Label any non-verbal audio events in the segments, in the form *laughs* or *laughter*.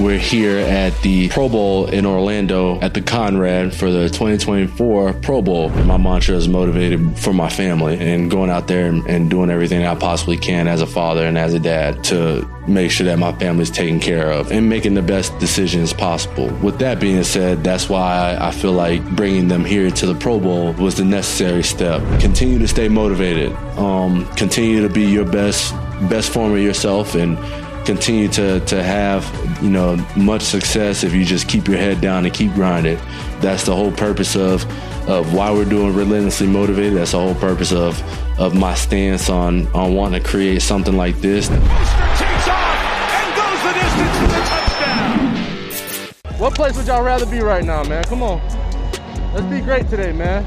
we're here at the Pro Bowl in Orlando at the Conrad for the 2024 Pro Bowl. My mantra is motivated for my family and going out there and, doing everything I possibly can as a father and as a dad to make sure that my family's taken care of and making the best decisions possible. With that being said, that's why I feel like bringing them here to the Pro Bowl was the necessary step. Continue to stay motivated. Um, continue to be your best best form of yourself and continue to to have you know much success if you just keep your head down and keep grinding. That's the whole purpose of of why we're doing relentlessly motivated. That's the whole purpose of of my stance on on wanting to create something like this. What place would y'all rather be right now, man? Come on. Let's be great today, man.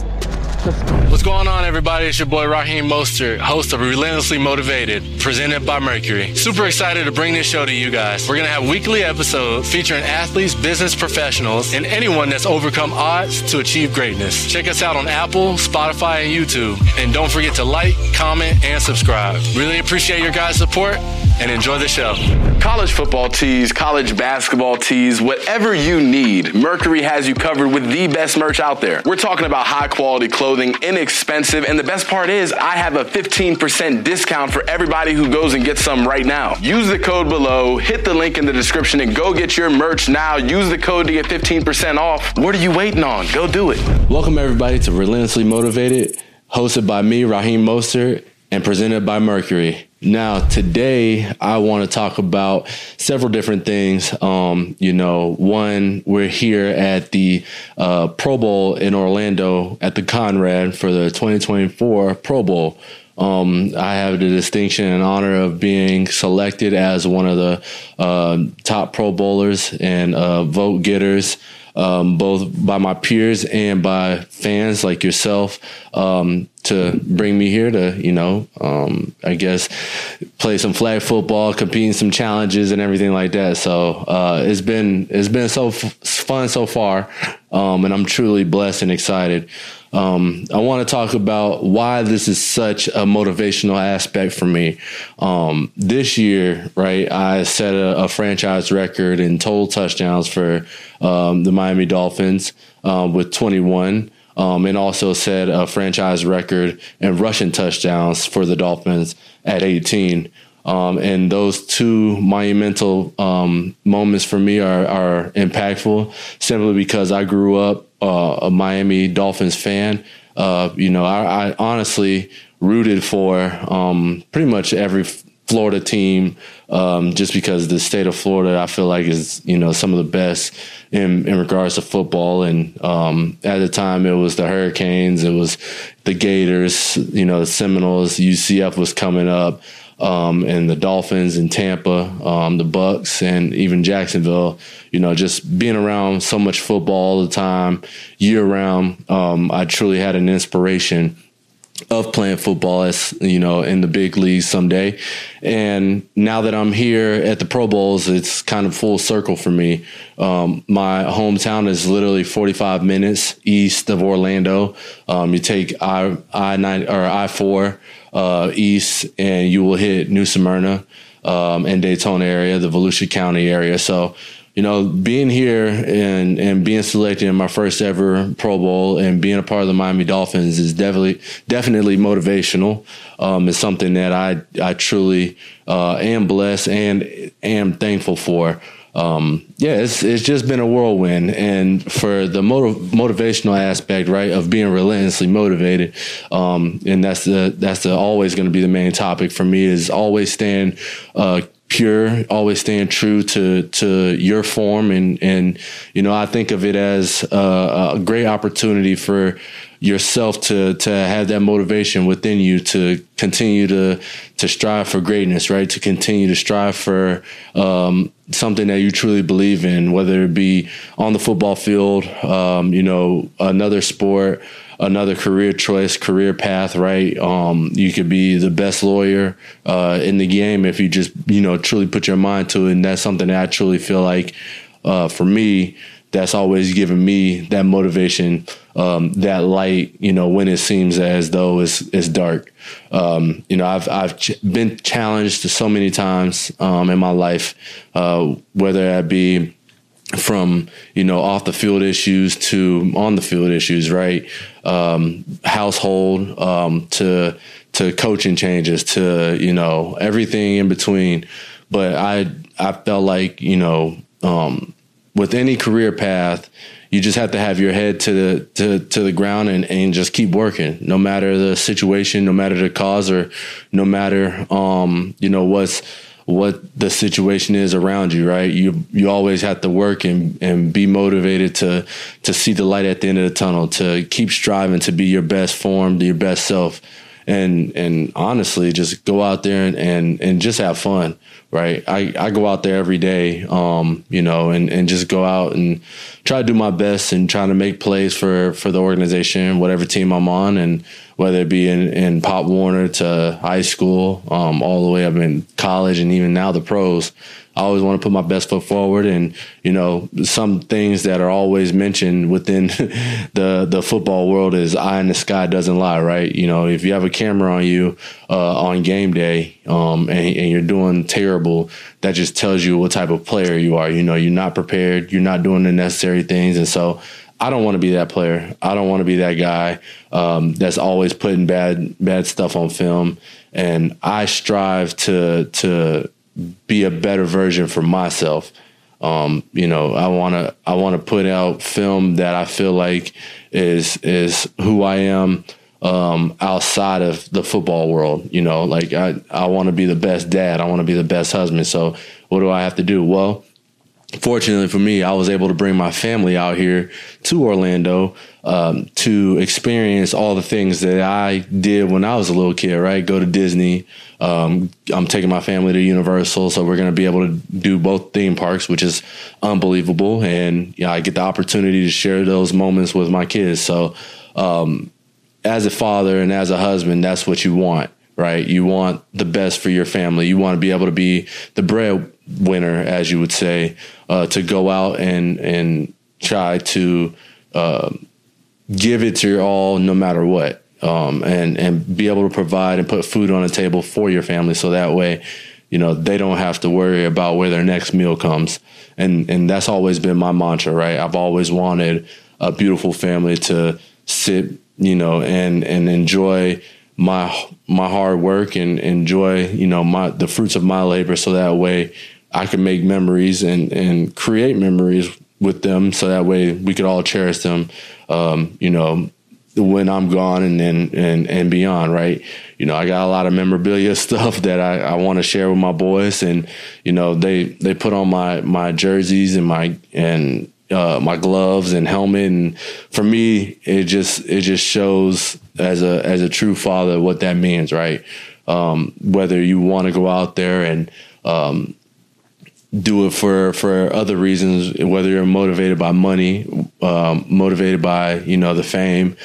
What's going on, everybody? It's your boy Raheem Mostert, host of Relentlessly Motivated, presented by Mercury. Super excited to bring this show to you guys. We're going to have weekly episodes featuring athletes, business professionals, and anyone that's overcome odds to achieve greatness. Check us out on Apple, Spotify, and YouTube. And don't forget to like, comment, and subscribe. Really appreciate your guys' support and enjoy the show. College football tees, college basketball tees, whatever you need, Mercury has you covered with the best merch out there. We're talking about high quality clothing, inexpensive, and the best part is I have a 15% discount for everybody who goes and gets some right now. Use the code below, hit the link in the description, and go get your merch now. Use the code to get 15% off. What are you waiting on? Go do it. Welcome, everybody, to Relentlessly Motivated, hosted by me, Raheem Mostert, and presented by Mercury. Now, today I want to talk about several different things. Um, you know, one, we're here at the uh, Pro Bowl in Orlando at the Conrad for the 2024 Pro Bowl. Um, I have the distinction and honor of being selected as one of the uh, top Pro Bowlers and uh, vote getters um, both by my peers and by fans like yourself um, to bring me here to, you know, um, I guess play some flag football, compete in some challenges and everything like that. So uh, it's been it's been so f- fun so far, um, and I'm truly blessed and excited. Um, I want to talk about why this is such a motivational aspect for me. Um, this year, right, I set a, a, franchise record in total touchdowns for um, the Miami Dolphins um, with 21. Um, and also set a franchise record in rushing touchdowns for the Dolphins at 18. Um, and those two monumental um, moments for me are, are impactful simply because I grew up uh, a Miami Dolphins fan. Uh, you know, I, I, honestly rooted for um, pretty much every Florida team um, just because the state of Florida I feel like is you know some of the best in in regards to football and um, at the time it was the Hurricanes it was the Gators you know the Seminoles UCF was coming up um, and the Dolphins and Tampa, um, the Bucks, and even Jacksonville. You know, just being around so much football all the time, year round. Um, I truly had an inspiration of playing football as you know in the big leagues someday. And now that i'm here at the pro bowls it's kind of full circle for me. Um, my hometown is literally 45 minutes east of orlando. Um, you take i i nine or i four uh, east, and you will hit New Smyrna um, and Daytona area, the Volusia County area. So, you know, being here and and being selected in my first ever Pro Bowl and being a part of the Miami Dolphins is definitely definitely motivational. Um, it's something that I I truly uh, am blessed and am thankful for um, yeah, it's it's just been a whirlwind, and for the motiv- motivational aspect, right, of being relentlessly motivated, um, and that's the that's the always going to be the main topic for me is always staying uh, pure, always staying true to to your form, and and you know I think of it as a, a great opportunity for yourself to to have that motivation within you to continue to to strive for greatness, right? To continue to strive for um, something that you truly believe in, whether it be on the football field, um, you know, another sport, another career choice, career path, right? Um, you could be the best lawyer uh, in the game if you just, you know, truly put your mind to it. And that's something that I truly feel like uh, for me that's always given me that motivation, um, that light, you know, when it seems as though it's, it's dark. Um, you know, I've, I've ch- been challenged so many times um, in my life, uh, whether that be from you know off the field issues to on the field issues, right? Um, household um, to to coaching changes to you know everything in between. But I I felt like you know um, with any career path, you just have to have your head to the to, to the ground and, and just keep working, no matter the situation, no matter the cause, or no matter um, you know what's what the situation is around you, right? You you always have to work and and be motivated to to see the light at the end of the tunnel, to keep striving to be your best form, your best self, and and honestly, just go out there and and, and just have fun, right? I, I go out there every day, um, you know, and and just go out and try to do my best and trying to make plays for for the organization, whatever team I'm on, and whether it be in, in Pop Warner to high school, um, all the way up in college, and even now the pros. I always want to put my best foot forward, and you know, some things that are always mentioned within *laughs* the the football world is eye in the sky doesn't lie, right? You know, if you have a camera on you uh, on game day, um, and, and you're doing terrible, that just tells you what type of player you are. You know, you're not prepared, you're not doing the necessary things, and so I don't want to be that player. I don't want to be that guy um, that's always putting bad bad stuff on film. And I strive to to be a better version for myself. Um, you know, I want to I want to put out film that I feel like is is who I am um, outside of the football world. You know, like I I want to be the best dad. I want to be the best husband. So what do I have to do? Well, fortunately for me, I was able to bring my family out here to Orlando um, to experience all the things that I did when I was a little kid. Right, go to Disney. Um, I'm taking my family to Universal, so we're going to be able to do both theme parks, which is unbelievable. And yeah, I get the opportunity to share those moments with my kids. So, um, as a father and as a husband, that's what you want right? You want the best for your family. You want to be able to be the breadwinner, as you would say, uh, to go out and and try to uh, give it to your all, no matter what, um, and and be able to provide and put food on the table for your family, so that way, you know, they don't have to worry about where their next meal comes. And and that's always been my mantra, right? I've always wanted a beautiful family to sit, you know, and and enjoy my my hard work and enjoy you know my the fruits of my labor so that way I can make memories and and create memories with them so that way we could all cherish them um, you know when I'm gone and and and, and beyond right? You know I got a lot of memorabilia *laughs* stuff that I, I want to share with my boys and you know they they put on my my jerseys and my and uh, my gloves and helmet, and for me, it just it just shows as a as a true father what that means, right? Um, whether you want to go out there and um, do it for for other reasons, whether you're motivated by money, um, motivated by you know the fame.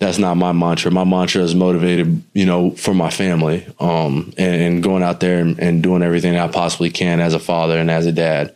That's not my mantra. My mantra is motivated, you know, for my family, um, and, and, going out there and, and, doing everything I possibly can as a father and as a dad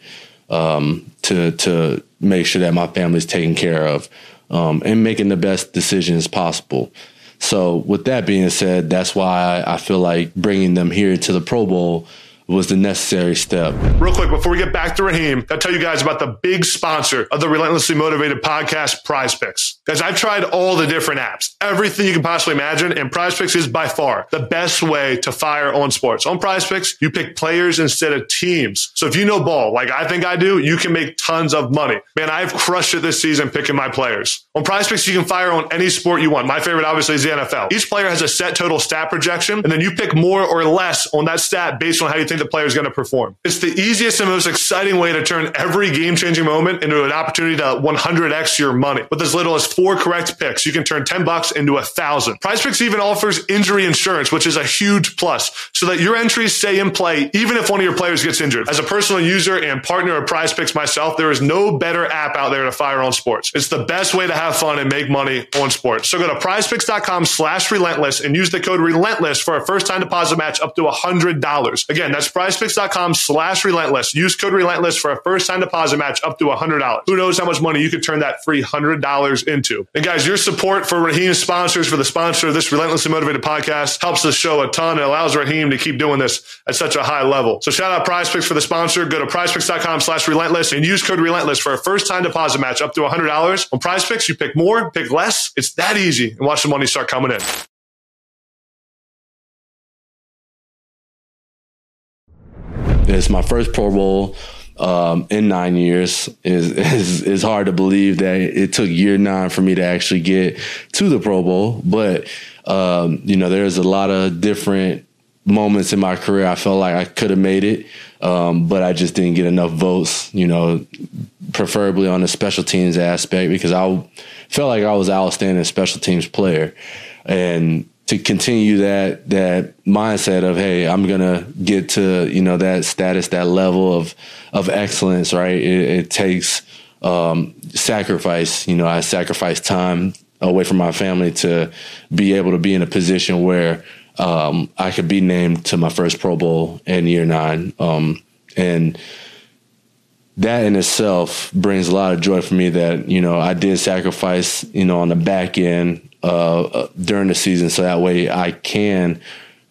um, to to make sure that my family's taken care of um, and making the best decisions possible. So, with that being said, that's why I feel like bringing them here to the Pro Bowl was the necessary step. Real quick, before we get back to Raheem, I'll tell you guys about the big sponsor of the Relentlessly Motivated podcast, PrizePicks. Guys, I've tried all the different apps, everything you can possibly imagine, and PrizePicks is by far the best way to fire on sports. On PrizePicks, you pick players instead of teams. So if you know ball, like I think I do, you can make tons of money. Man, I've crushed it this season picking my players. On PrizePicks, you can fire on any sport you want. My favorite, obviously, is the NFL. Each player has a set total stat projection, and then you pick more or less on that stat based on how you think the player is going to perform. It's the easiest and most exciting way to turn every game changing moment into an opportunity to 100x your money. With as little as four correct picks, you can turn 10 bucks into a thousand. PrizePicks even offers injury insurance, which is a huge plus so that your entries stay in play even if one of your players gets injured. As a personal user and partner of PrizePicks myself, there is no better app out there to fire on sports. It's the best way to have fun and make money on sports. So go to prizepicks.com slash relentless and use the code relentless for a first time deposit match up to $100. Again, that's prizepicks.com slash relentless. Use code relentless for a first time deposit match up to $100. Who knows how much money you could turn that free $100 into. And guys, your support for Raheem's sponsors, for the sponsor of this Relentlessly Motivated podcast helps the show a ton. and allows Raheem to keep doing this at such a high level. So shout out PrizePicks for the sponsor. Go to prizepicks.com slash relentless and use code relentless for a first time deposit match up to $100. On PrizePicks, you pick more, pick less. It's that easy and watch the money start coming in. It's my first Pro Bowl um, in nine years. is *laughs* is hard to believe that it took year nine for me to actually get to the Pro Bowl. But um, you know, there's a lot of different moments in my career I felt like I could have made it, um, but I just didn't get enough votes. You know, preferably on the special teams aspect because I felt like I was an outstanding special teams player, and to continue that that mindset of hey i'm gonna get to you know that status that level of of excellence right it, it takes um, sacrifice you know i sacrifice time away from my family to be able to be in a position where um, i could be named to my first pro bowl in year nine um, and that in itself brings a lot of joy for me that you know i did sacrifice you know on the back end uh, uh, during the season, so that way I can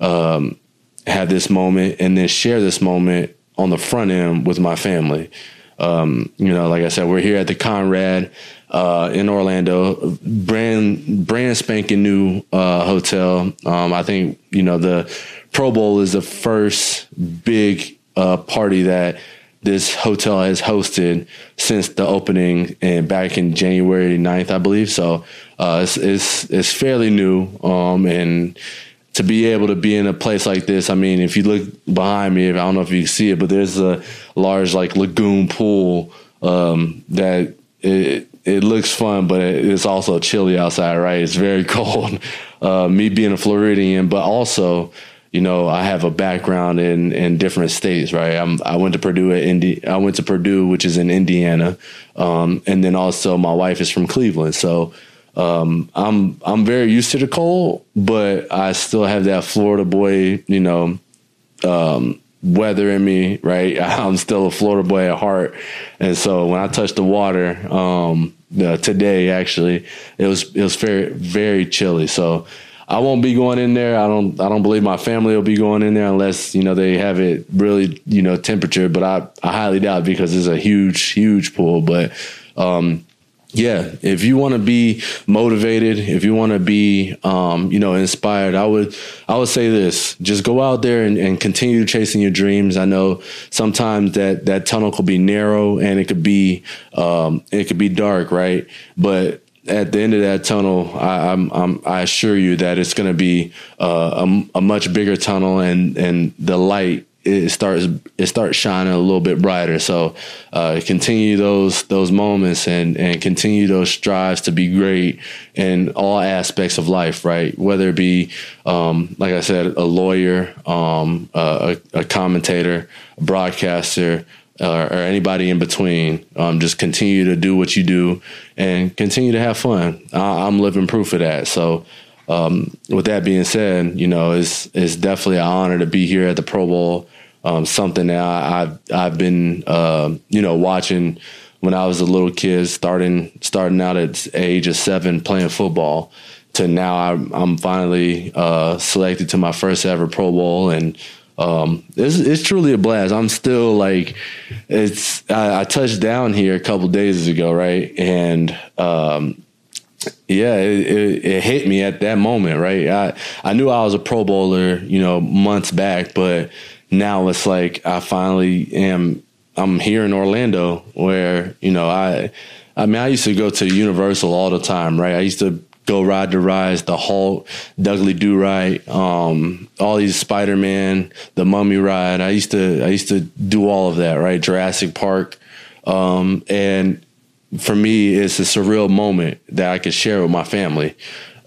um, have this moment and then share this moment on the front end with my family. Um, you know, like I said, we're here at the Conrad uh, in Orlando, brand brand spanking new uh, hotel. Um, I think you know the Pro Bowl is the first big uh, party that this hotel has hosted since the opening and back in January 9th, I believe. So uh, it's, it's, it's fairly new. Um, and to be able to be in a place like this, I mean, if you look behind me, I don't know if you see it, but there's a large like lagoon pool um, that it, it looks fun, but it's also chilly outside, right? It's very *laughs* cold. Uh, me being a Floridian, but also you know, I have a background in in different states, right? I'm, I went to Purdue at Indi- I went to Purdue, which is in Indiana, um, and then also my wife is from Cleveland, so um, I'm I'm very used to the cold, but I still have that Florida boy, you know, um, weather in me, right? *laughs* I'm still a Florida boy at heart, and so when I touch the water um, uh, today, actually, it was it was very very chilly, so. I won't be going in there. I don't. I don't believe my family will be going in there unless you know they have it really you know temperature. But I I highly doubt because it's a huge huge pool. But um, yeah, if you want to be motivated, if you want to be, um, you know, inspired, I would, I would say this: just go out there and, and, continue chasing your dreams. I know sometimes that that tunnel could be narrow and it could be, um, it could be dark, right? But at the end of that tunnel, I, I'm, I'm, i assure you that it's going to be uh, a, a, much bigger tunnel, and and the light it starts it starts shining a little bit brighter. So uh, continue those those moments and and continue those strives to be great in all aspects of life, right? Whether it be um, like I said, a lawyer, um, a, a commentator, a broadcaster or, or anybody in between. Um, just continue to do what you do and continue to have fun. I, I, am living proof of that. So, um, with that being said, you know, it's it's definitely an honor to be here at the Pro Bowl. Um, something that I, have I've been uh, you know watching when I was a little kid, starting starting out at age of seven playing football, to now I'm, I'm finally uh, selected to my first ever Pro Bowl and um, it's, it's truly a blast. I'm still like, it's, I, I touched down here a couple days ago, right? And, um, yeah, it, it, it, hit me at that moment, right? I, I knew I was a pro bowler, you know, months back, but now it's like I finally am, I'm here in Orlando where, you know, I, I mean, I used to go to Universal all the time, right? I used to go ride the rides, the Hulk, Dudley Do Right, um, all these Spider Man, the Mummy ride. I used to I used to do all of that, right? Jurassic Park, um, and for me, it's a surreal moment that I could share with my family.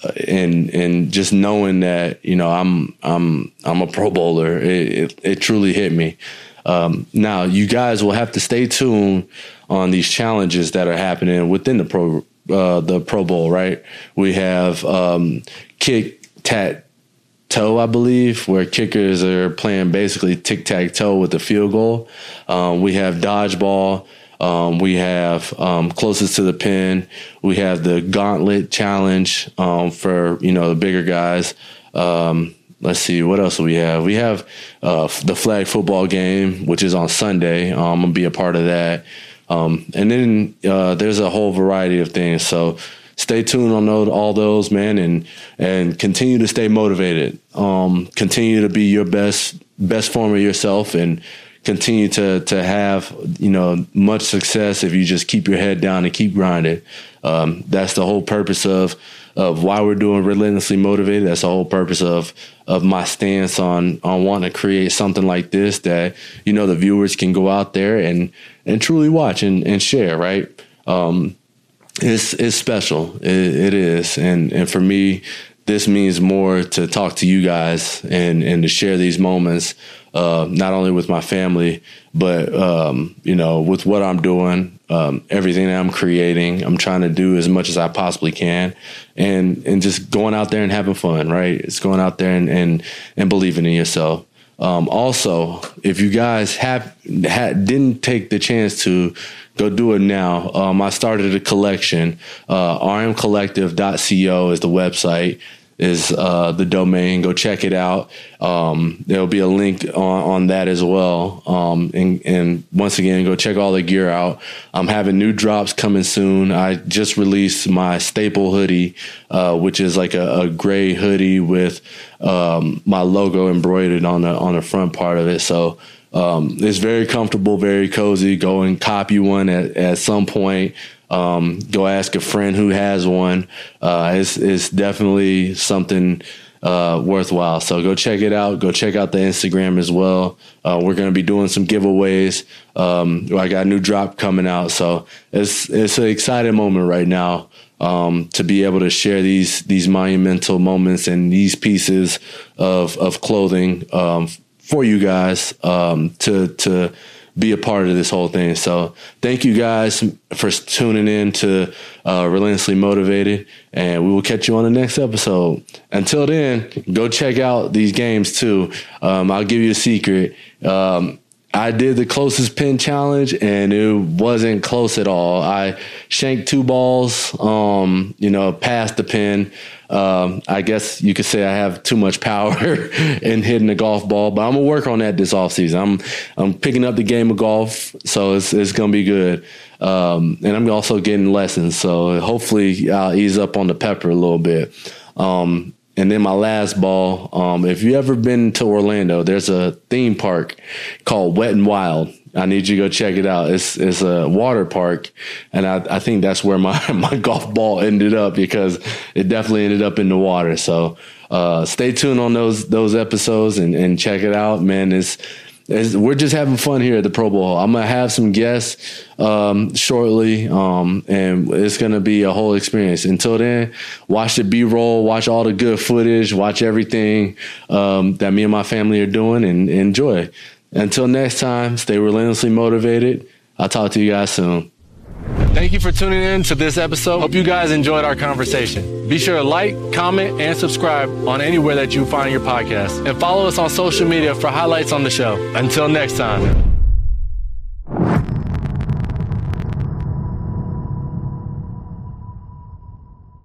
Uh, and and just knowing that you know I'm I'm I'm a Pro Bowler, it, it, it truly hit me. Um, now you guys will have to stay tuned on these challenges that are happening within the pro uh, the Pro Bowl, right? We have um, kick tac toe, I believe, where kickers are playing basically tic tac toe with the field goal. Um, we have dodgeball. Um, we have um, closest to the pin. We have the gauntlet challenge um, for you know the bigger guys. Um, let's see what else we have. We have uh, the flag football game, which is on Sunday. Um, I'm gonna be a part of that. Um, and then uh, there's a whole variety of things. So stay tuned on all those, man, and and continue to stay motivated. Continue to be your best best form of yourself, and continue to to have you know much success if you just keep your head down and keep grinding. Um, that's the whole purpose of of why we're doing relentlessly motivated. That's the whole purpose of of my stance on on wanting to create something like this that you know the viewers can go out there and and truly watch and, and share. Right. Um, it's it's special. It, it is, and and for me, this means more to talk to you guys and and to share these moments, uh, not only with my family, but um, you know, with what I'm doing, um, everything that I'm creating. I'm trying to do as much as I possibly can, and and just going out there and having fun. Right? It's going out there and and, and believing in yourself. Um, also, if you guys have didn't take the chance to go do it now. Um, I started a collection. Uh, rmcollective.co is the website, is uh, the domain. Go check it out. Um, there'll be a link on, on that as well. Um, and, and, once again, go check all the gear out. I'm having new drops coming soon. I just released my staple hoodie, uh, which is like a, a gray hoodie with um, my logo embroidered on the on the front part of it. So um, it's very comfortable, very cozy. Go and copy one at, at some point. Um, go ask a friend who has one. Uh, it's, it's definitely something uh, worthwhile. So go check it out. Go check out the Instagram as well. Uh, we're going to be doing some giveaways. Um, I got a new drop coming out, so it's it's an exciting moment right now um, to be able to share these these monumental moments and these pieces of of clothing um, for you guys um, to to be a part of this whole thing. So thank you guys for tuning in to uh, Relentlessly Motivated, and we will catch you on the next episode. Until then, go check out these games too. Um, I'll give you a secret. Um, I did the closest pin challenge and it wasn't close at all. I shanked two balls, um, you know, past the pin. Um, I guess you could say I have too much power *laughs* in hitting the golf ball, but I'm gonna work on that this offseason. I'm I'm picking up the game of golf, so it's it's gonna be good. Um, and I'm also getting lessons, so hopefully I'll ease up on the pepper a little bit. Um, and then my last ball, um, if you ever been to Orlando, there's a theme park called Wet and Wild. I need you to go check it out. It's it's a water park, and I, I think that's where my, *laughs* my golf ball ended up because it definitely ended up in the water. So uh, stay tuned on those those episodes and, and check it out, man. It's we're just having fun here at the Pro Bowl. I'm gonna have some guests um, shortly, um, and it's gonna be a whole experience. Until then, watch the B-roll, watch all the good footage, watch everything um, that me and my family are doing, and enjoy. Until next time, stay relentlessly motivated. I'll talk to you guys soon. Thank you for tuning in to this episode. Hope you guys enjoyed our conversation. Be sure to like, comment, and subscribe on anywhere that you find your podcast. And follow us on social media for highlights on the show. Until next time.